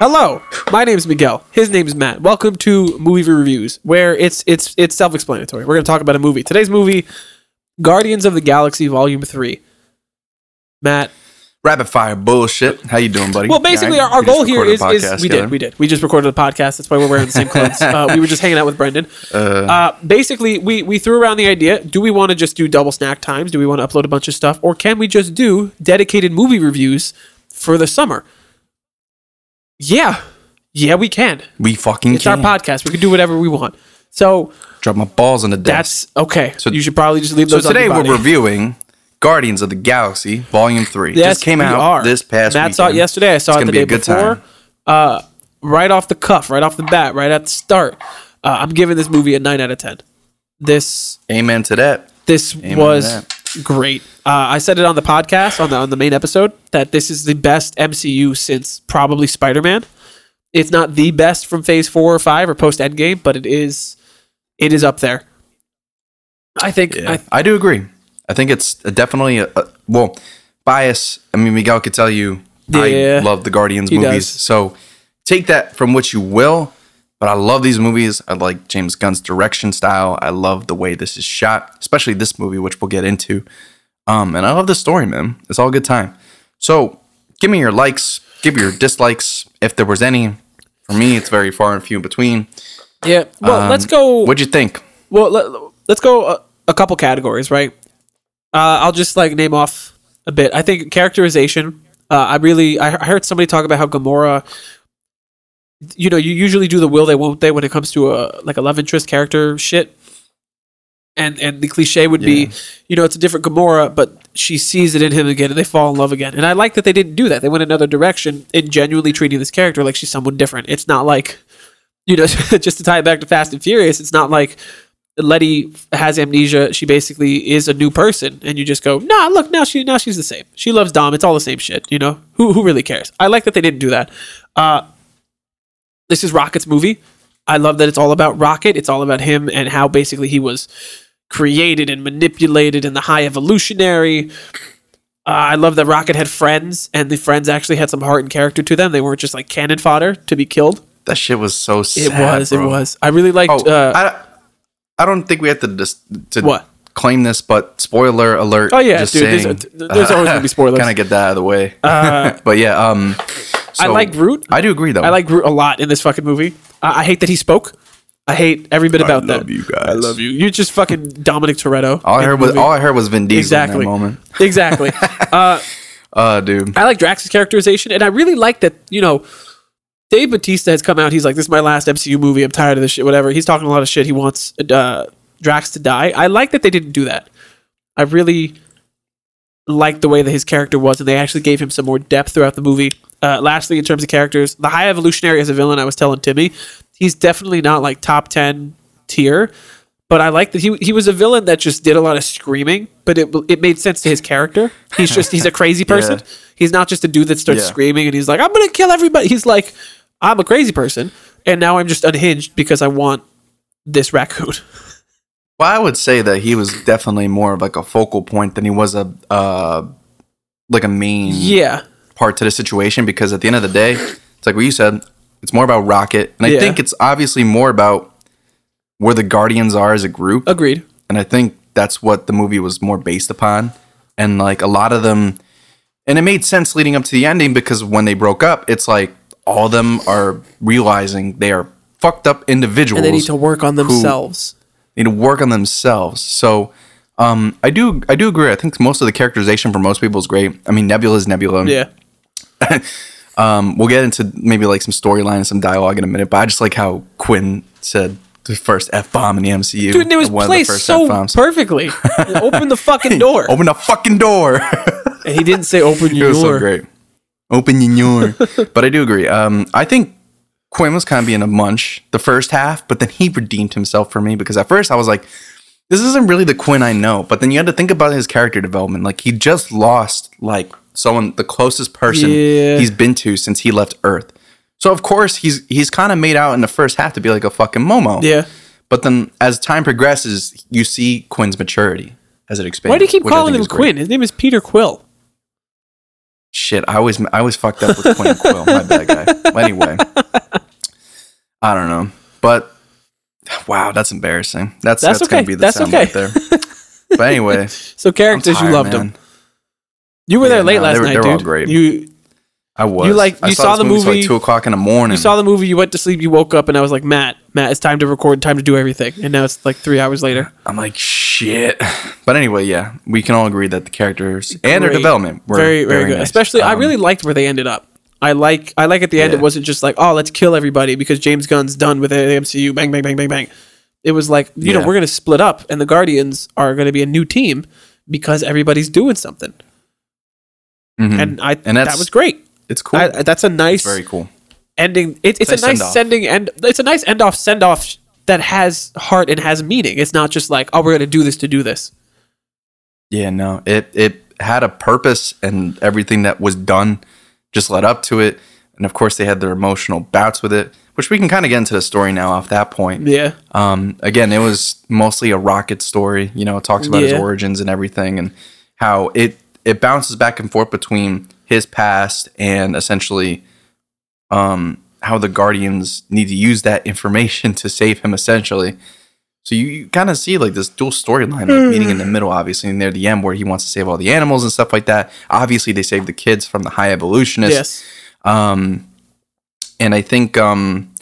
Hello, my name is Miguel. His name is Matt. Welcome to Movie Reviews, where it's it's it's self-explanatory. We're going to talk about a movie. Today's movie, Guardians of the Galaxy Volume Three. Matt. Rapid fire bullshit. How you doing, buddy? Well, basically, Yeah, our, our goal here is, is, a podcast is we together. did we did we just recorded a podcast. That's why we're wearing the same clothes. uh, we were just hanging out with Brendan. Uh, basically, we we threw around the idea: Do we want to just do double snack times? Do we want to upload a bunch of stuff, or can we just do dedicated movie reviews for the summer? Yeah, yeah, we can. We fucking It's can. our podcast. We can do whatever we want. So Drop my balls on the desk. that's okay. So you should probably just leave So those. on today we're reviewing Guardians of the Galaxy Volume Three. Yes, Just came we out are. this past. Matt saw it weekend. yesterday. I saw It's it the be day a good before. time. Uh, right off the cuff, right off the bat, right at the start. Uh, I'm giving this movie a nine out of ten. This Amen to that. this Amen was that. great. Uh, I said it on the podcast on the on the main episode that this is the best MCU since probably Spider Man. It's not the best from Phase Four or Five or post Endgame, but it is it is up there. I think Yeah, I, I, do agree. I think it's definitely a, a well bias. I mean, Miguel could tell you Yeah, I love the Guardians movies. does. So take that from what you will. But I love these movies. I like James Gunn's direction style. I love the way this is shot, especially this movie, which we'll get into. Um, and I love the story, man. It's all good time. So give me your likes, give me your dislikes, if there was any. For me, it's very far and few in between. yeah. Well, Um, let's go. What'd you think? Well, let, let's go a, a couple categories, right? Uh, I'll just like name off a bit. I think characterization. Uh, I really I I heard somebody talk about how Gamora. You know, you usually do the will they won't they when it comes to a like a love interest character shit. And and the cliche would be, you know, it's a different Gamora, but she sees it in him again, and they fall in love again. And I like that they didn't do that. They went another direction in genuinely treating this character like she's someone different. It's not like, you know, just to tie it back to Fast and Furious. It's not like Letty has amnesia. She basically is a new person, and you just go, nah, look, now she now she's the same. She loves Dom. It's all the same shit. You know who who really cares? I like that they didn't do that. Uh, this is Rocket's movie. I love that it's all about Rocket. It's all about him and how basically he was created and manipulated in the high evolutionary. Uh, I love that Rocket had friends, and the friends actually had some heart and character to them. They weren't just like cannon fodder to be killed. That shit was so sick. It was. bro. It was. I really liked. Oh, uh, I, I don't think we have to dis- to What? claim this, but spoiler alert. Oh, yeah, just dude, there's saying, a- there's always gonna be spoilers. Kind of get that out of the way. Uh, but yeah, um, I like Groot. I do agree though. I like Groot a lot in this fucking movie. I hate that he spoke. I hate every bit about I love that. you guys. I love you. You're just fucking Dominic Toretto. All I heard was all I heard was Vin Diesel exactly in that moment. exactly. uh, Uh, dude. I like Drax's characterization, and I really like that. You know, Dave Batista has come out. He's like, "This is my last MCU movie. I'm tired of this shit. Whatever." He's talking a lot of shit. He wants uh, Drax to die. I like that they didn't do that. I really liked the way that his character was, and they actually gave him some more depth throughout the movie. Uh, lastly, in terms of characters, the High Evolutionary as a villain, I was telling Timmy, he's definitely not like top ten tier. But I like that he he was a villain that just did a lot of screaming, but it it made sense to his character. He's just he's a crazy person. Yeah. He's not just a dude that starts Yeah. screaming and he's like, I'm gonna kill everybody. He's like, I'm a crazy person, and now I'm just unhinged because I want this raccoon. Well, I would say that he was definitely more of like a focal point than he was a uh, like a main Yeah, part to the situation because at the end of the day, it's like what you said, it's more about Rocket, and I Yeah. think it's obviously more about where the Guardians are as a group. agreed. and I think that's what the movie was more based upon. And like a lot of them, and it made sense leading up to the ending because when they broke up, it's like all of them are realizing they are fucked up individuals And they need to work on themselves. need to work on themselves. So um, I do I do agree. I think most of the characterization for most people is great. I mean, Nebula is Nebula. Yeah, Um, we'll get into maybe like some storyline and some dialogue in a minute, but I just like how Quinn said the first f bomb in the MCU. dude, it was one of the placed first so F-bombs. perfectly. open the fucking door, Open the fucking door. and he didn't say open It your was door. so great. Open your But I do agree. Um, I think Quinn was kind of being a munch the first half, but then he redeemed himself for me because at first I was like, this isn't really the Quinn I know. But then you had to think about his character development. Like he just lost like someone the closest person Yeah. he's been to since he left Earth. So of course he's he's kind of made out in the first half to be like a fucking Momo. Yeah. But then as time progresses, you see Quinn's maturity as it expands. Why do you keep calling him is great. Quinn? His name is Peter Quill. Shit, I always I always fucked up with Quinn Quill. My bad guy. Anyway, I don't know, but wow, that's embarrassing. That's That's that's, gonna be the That's sound okay. right there. But anyway, So characters tired, you loved man. them. You were there late no, last they were- night, they were all dude. great. You I was. You like- I you saw the movie movie- like two o'clock in the morning. you saw the movie, you went to sleep, you woke up, and I was like, Matt, Matt, it's time to record, time to do everything. And now it's like three hours later. I'm like shit. But anyway, yeah, we can all agree that the characters and their development were very, very, good. nice. Especially, I Um, really liked where they ended up. I like, I like at the end. It wasn't just like, oh, let's kill everybody because James Gunn's done with the MCU. Bang, bang, bang, bang, bang. It was like, you know, we're gonna split up, and the Guardians are gonna be a new team because everybody's doing something. Mhm. And I, And that was great. it's cool. I, that's a nice very cool. ending. It, it's Nice a nice send-off. sending end. It's a nice end off send off that has heart and has meaning. It's not just like, oh, we're gonna do this to do this. Yeah, no, it it had a purpose, and everything that was done just led up to it. And of course, they had their emotional bouts with it, which we can kind of get into the story now off that point. Yeah, Um, again, it was mostly a rocket story. You know, it talks about his origins and everything, and how it it bounces back and forth between his past and essentially, um, how the Guardians need to use that information to save him. Essentially, so you, you kind of see like this dual storyline, like meeting in the middle, obviously, and near the end where he wants to save all the animals and stuff like that. Obviously, they save the kids from the high evolutionists. yes, Um, and I think um,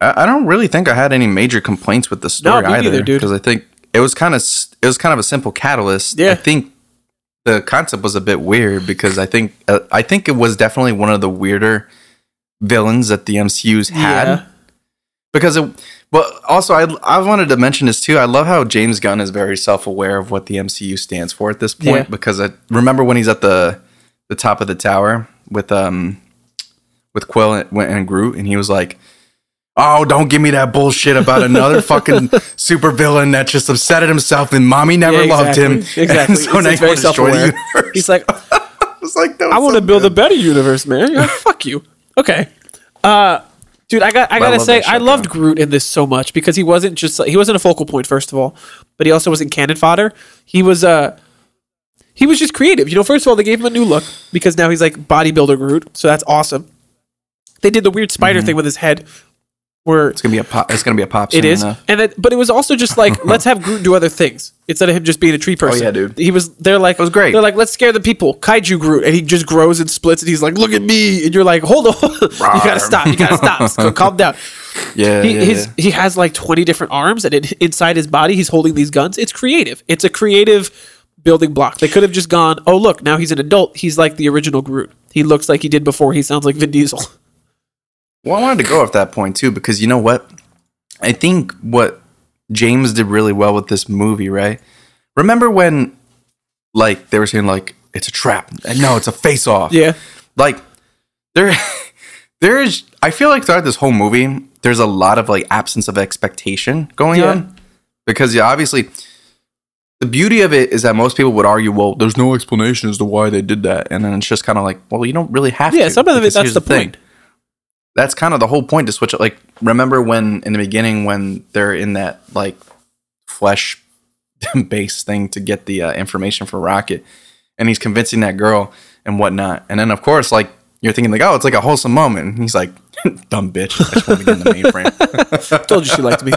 I, I don't really think I had any major complaints with the story me either, because I think it was kind of it was kind of a simple catalyst. Yeah. I think the concept was a bit weird because I think uh, I think it was definitely one of the weirder villains that the MCU's had Yeah. because it. But also, I I wanted to mention this too. I love how James Gunn is very self aware of what the MCU stands for at this point. Yeah. Because I remember when he's at the the top of the tower with um with Quill and, and Groot, and he was like, "Oh, don't give me that bullshit about another fucking supervillain that just upset at himself and mommy never Yeah, loved him." exactly. Exactly. And so He's now just you very the self-aware. universe. he's like, I was like, I want to build a better universe, man. Like, Fuck you. Okay. Uh dude, I got I gotta love say, I loved though. Groot in this so much because he wasn't just he wasn't a focal point, first of all, but he also wasn't cannon fodder. He was uh he was just creative. You know, first of all, they gave him a new look because now he's like bodybuilder Groot, so that's awesome. They did the weird spider Mm-hmm. thing with his head where It's gonna be a pop. It's gonna be a pop. It is, enough. and it, but it was also just like let's have Groot do other things instead of him just being a tree oh, person. Oh, yeah, dude. He was. They're like, It was great. They're like, let's scare the people. Kaiju Groot, and he just grows and splits, and he's like, look at me, and you're like, hold on, you gotta stop, you gotta stop, Cal- calm down. Yeah, He, yeah, his, yeah. he has like 20 different arms, and it, inside his body, he's holding these guns. It's creative. It's a creative building block. They could have just gone, oh look, now he's an adult. He's like the original Groot. He looks like he did before. He sounds like Vin Diesel. Well, I wanted to go off that point too because you know what? I think what James did really well with this movie, right? Remember when, like, they were saying like it's a trap? No, it's a face off. Yeah, Like there, there is. I feel like throughout this whole movie, there's a lot of like absence of expectation going Yeah. on because yeah, obviously. The beauty of it is that most people would argue, well, there's no explanation as to why they did that, and then it's just kind of like, well, you don't really have to. yeah. Some of it that's the thing point. That's kind of the whole point to switch it. Like, remember when in the beginning when they're in that like flesh base thing to get the uh, information for Rocket, and he's convincing that girl and whatnot, and then of course like you're thinking like, oh, it's like a wholesome moment. And he's like, dumb bitch, I just want to get in the mainframe. Told you she liked me.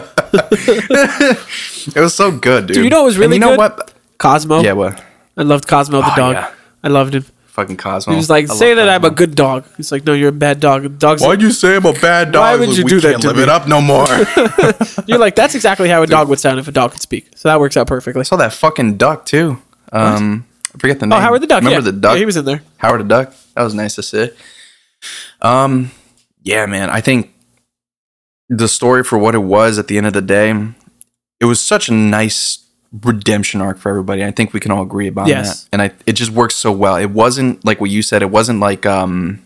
it was so good, dude. Dude, you know what was And really you know good? what? Cosmo. Yeah, what? I loved Cosmo the Oh, dog. yeah. I loved him. Fucking Cosmo. He was like, I "Say love that I'm a good dog." He's like, "No, you're a bad dog." Dogs. Why'd you say I'm a bad dog? Why would you we do that can't to live me? it up no more. You're like, "That's exactly how a dog would sound if a dog could speak." So that works out perfectly. I saw that fucking duck too. Um, I forget the name. Oh, Howard the Duck. Remember yeah. the duck? Yeah, he was in there. Howard the Duck. That was nice to see. Um, yeah, man. I think the story for what it was at the end of the day, it was such a nice redemption arc for everybody. I think we can all agree about Yes. that. And I, it just works so well. It wasn't like what you said. It wasn't like um,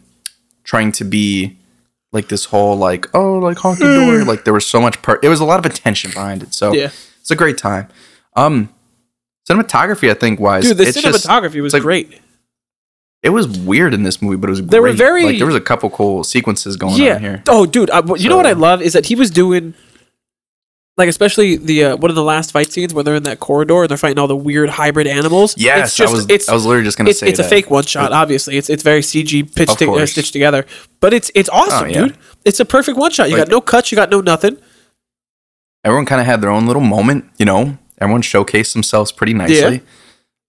trying to be like this whole like oh like honky dory. Like there was so much. Per- it was a lot of attention behind it. So Yeah, it's a great time. Um, cinematography, I think, wise, dude, the it's just- cinematography was like- great. it was weird in this movie, but it was There were very- like there was a couple cool sequences going Yeah. on here. Oh, dude, I, you know what I love is that he was doing. Like especially the uh, one of the last fight scenes where they're in that corridor and they're fighting all the weird hybrid animals. Yes, it's just, I was. it's I was literally just gonna it's, say it's a fake one shot. Obviously, it's it's very CG pitched to, uh, stitched together, but it's it's awesome, Oh, yeah. dude. It's a perfect one shot. You Like- got no cuts, you got no nothing. Everyone kind of had their own little moment, you know. Everyone showcased themselves pretty nicely. Yeah.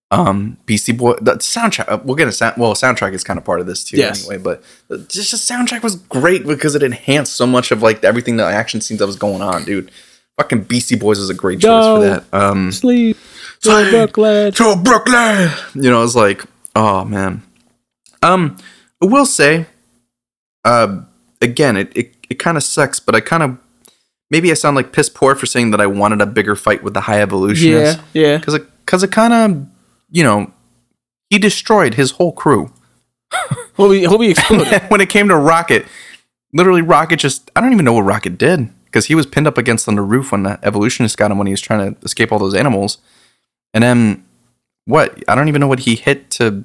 Um, Beastie Boy, the soundtrack. uh, We'll get a sound. Well, soundtrack is kind of part of this too, Yes. anyway. But just the soundtrack was great because it enhanced so much of like everything the action scenes that was going on, dude. Fucking Beastie Boys is a great choice Go. for that. Um, Sleep, Sleep. Brooklyn. to Brooklyn. You know, it's like, oh man. Um, I will say, uh, again, it it, it kind of sucks, but I kind of maybe I sound like piss poor for saying that I wanted a bigger fight with the High Evolutionists. Yeah, yeah. because it because it kind of, you know, he destroyed his whole crew. He'll be, he'll be exploded. when it came to Rocket, literally Rocket just I don't even know what Rocket did because he was pinned up against on the roof when the evolutionist got him when he was trying to escape all those animals. And then what? I don't even know what he hit to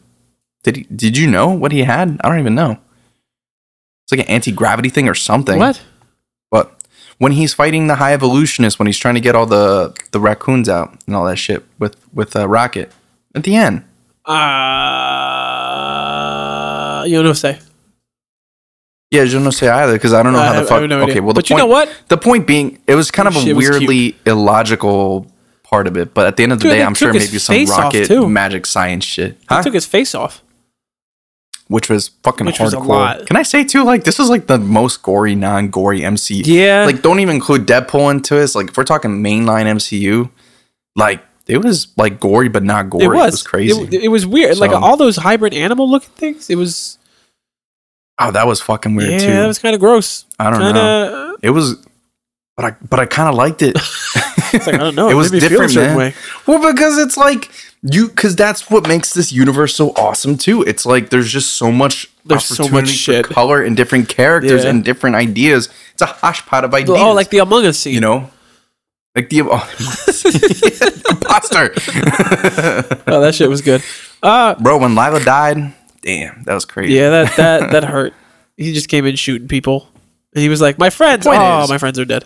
did he did you know what he had? I don't even know. It's like an anti-gravity thing or something. what? But when he's fighting the high evolutionist when he's trying to get all the the raccoons out and all that shit with with a Rocket at the end. Uh, you don't say. Yeah, je ne sais either because I don't know I how the I fuck. have no okay, well, the But you point, know what? The point being, it was kind of a Shit was weirdly illogical part of it, but at the end of the Dude, day, they I'm sure took his maybe some face off, rocket too. magic science shit, He huh? took his face off. which was fucking Which was a lot. Can I say too? Like this is like the most gory, non-gory MCU. Yeah. Like don't even include Deadpool into this. Like if we're talking mainline MCU, like it was like gory but not gory. it was. It was crazy. It, it was weird. like So- all those hybrid animal looking things. It was. Oh, that was fucking weird yeah, too. that was kind of gross. I don't kinda, know. It was, but I but I kind of liked it. It's like I don't know. it was feel a different, man. way. Well, because it's like you, because that's what makes this universe so awesome too. It's like there's just so much, There's so much shit. color and different characters Yeah. and different ideas. It's a hodgepodge of ideas. Oh, like the Among Us scene. you know, like the oh, imposter, oh, that shit was good. Uh, bro. When Lylla died, damn, that was crazy. yeah, that that that hurt. He just came in shooting people, and he was like, "My friends, point oh, is- my friends are dead.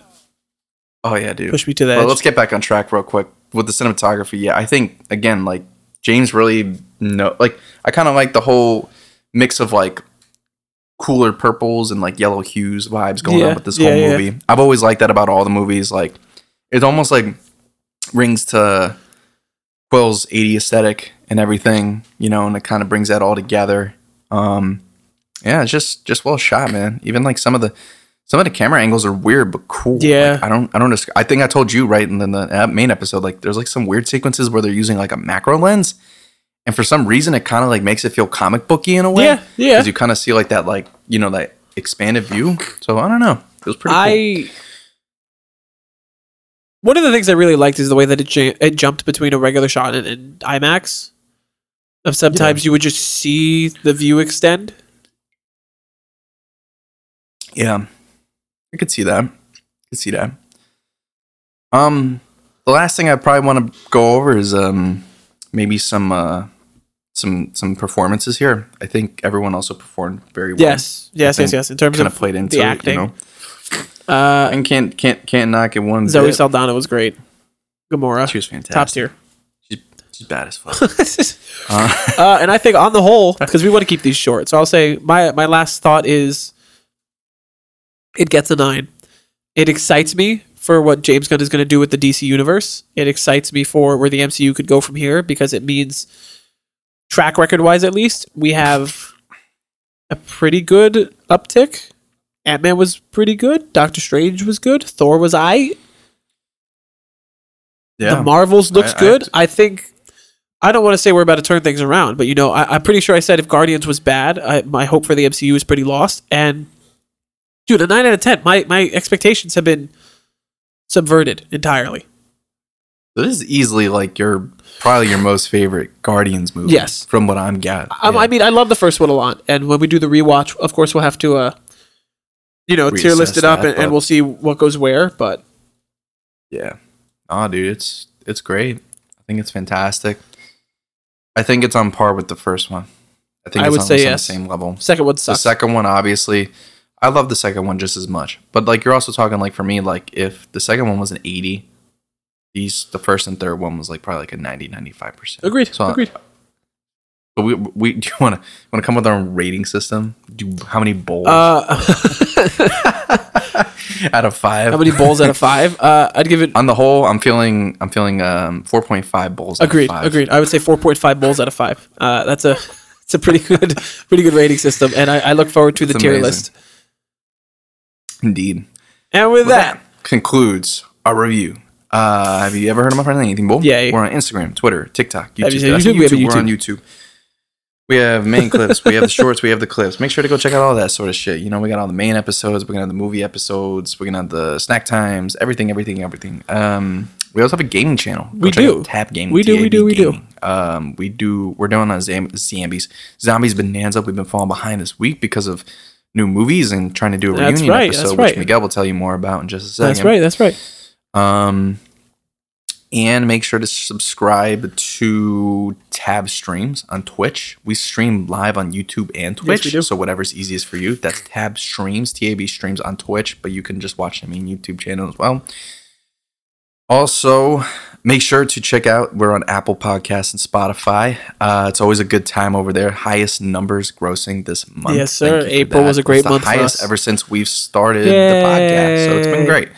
Oh yeah, dude. Push me to that. Well, let's get back on track real quick with the cinematography. Yeah, I think again, like James really no, like I kind of like the whole mix of like cooler purples and like yellow hues vibes going Yeah, on with this yeah, whole yeah. movie. I've always liked that about all the movies. Like it almost like rings to Quill's 80 aesthetic and everything, you know, and it kind of brings that all together. Um, yeah, it's just just well shot, man. Even like some of the some of the camera angles are weird but cool. Yeah. Like, I don't I don't just I think I told you right in the, the uh, main episode like there's like some weird sequences where they're using like a macro lens and for some reason it kind of like makes it feel comic booky in a way. Yeah, yeah. Because you kind of see like that like you know that expanded view. So I don't know. It was pretty cool. One of the things I really liked is the way that it, j- it jumped between a regular shot and, and IMAX. Of sometimes you would just see the view extend. Yeah, I could see that. I could see that. Um, the last thing I probably want to go over is um maybe some uh some some performances here. I think everyone also performed very well. Yes, yes, yes, yes. In terms kind of of played into the it, acting, you know. Uh, And can't can't can't knock it one. Zoe bit. Saldana was great. Gamora, She was fantastic. top tier. She's, she's bad as fuck. uh, Uh, and I think on the whole, because we want to keep these short, so I'll say my my last thought is it gets a nine. It excites me for what James Gunn is going to do with the DC universe. It excites me for where the MCU could go from here because it means track record wise, at least we have a pretty good uptick. Ant Man was pretty good. Doctor Strange was good. Thor was I. yeah. The Marvels looks I- good. I, think. I don't want to say we're about to turn things around, but you know, I, I'm pretty sure I said if Guardians was bad, I, my hope for the MCU is pretty lost. And dude, a nine out of ten. My my expectations have been subverted entirely. This is easily like your probably your most favorite Guardians movie. Yes. from what I'm. Um, Yeah. I mean, I love the first one a lot, and when we do the rewatch, of course, we'll have to, uh, you know, tier Reassess list it up, and, and we'll see what goes where. But Yeah. Oh, dude, it's it's great. I think it's fantastic. I think it's on par with the first one. I think I it's would say on yes. the same level. second one sucks. The second one, obviously, I love the second one just as much. But like you're also talking like for me, like if the second one was an 80, these the first and third one was like probably like a 90, 95 percent. Agreed. So Agreed. But we we do you want to want to come with our own rating system? Do how many bowls Uh, out of five? how many bowls out of five? Uh, I'd give it. On the whole, I'm feeling I'm feeling um 4.5 bowls. out of Agreed. five. Agreed. I would say four point five bowls out of five. Uh, that's a it's a pretty good pretty good rating system, and I, I look forward to the It's tier amazing. list. Indeed. And with Well, that, concludes our review. Uh, have you ever heard of my friend Anything Bowl? Yeah. We're on Instagram, Twitter, TikTok, Have you YouTube. said That's YouTube? Have a We're on YouTube. We have main clips, we have the shorts, we have the clips. Make sure to go check out all that sort of shit. You know, we got all the main episodes, we're gonna have the movie episodes, we're gonna have the snack times, everything, everything, everything. Um, we also have a gaming channel. Go We do. Tab Gaming. We do, we do, we do. Um, we do. We're doing on Zam- Zombies, Zombies Bonanza. We've been falling behind this week because of new movies and trying to do a That's reunion right, that's episode, right. which Miguel will tell you more about in just a second. that's right. That's right. Um, and make sure to subscribe to Tab Streams on Twitch. We stream live on YouTube and Twitch. do. So whatever's easiest for you. That's Tab Streams, TAB Streams on Twitch, but you can just watch the main YouTube channel as well. Also, make sure to check out. We're on Apple Podcasts and Spotify. Uh, it's always a good time over there. Highest numbers grossing this month. Yes, sir. Thank you for April was a great month for highest ever since we've started the podcast. So it's been great.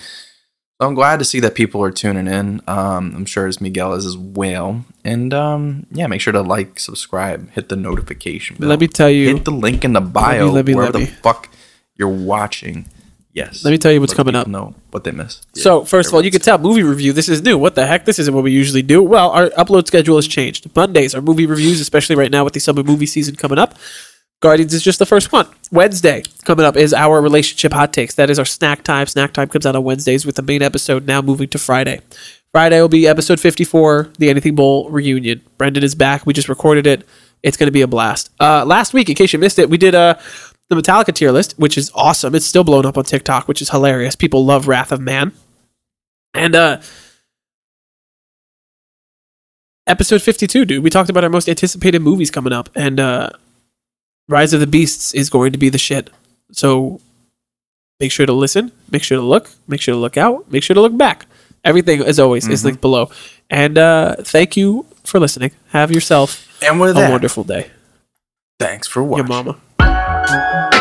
So I'm glad to see that people are tuning in. Um, I'm sure as Miguel is as well. And um, yeah, make sure to like, subscribe, hit the notification bell. Let me tell you. hit the link in the bio let me- let me, where let the me. fuck you're watching. Yes. Let me tell you what's coming up. No, what they missed. So first of all, you can tell movie review. This is new. What the heck? This isn't what we usually do. Well, our upload schedule has changed. Mondays are movie reviews, especially right now with the summer movie season coming up. Guardians is just the first one. Wednesday coming up is our relationship hot takes. That is our snack time. Snack time comes out on Wednesdays with the main episode now moving to Friday. Friday will be episode 54, the Anything Bowl reunion. Brendan is back. We just recorded it. It's going to be a blast. Uh, last week, in case you missed it, we did uh, the Metallica tier list, which is awesome. It's still blown up on TikTok, which is hilarious. People love Wrath of Man. And uh episode 52, dude, we talked about our most anticipated movies coming up and uh Rise of the Beasts is going to be the shit. So make sure to listen, make sure to look, make sure to look out, make sure to look back. Everything as always is linked below. And uh thank you for listening. Have yourself And with a that, wonderful day. thanks for watching. Your mama.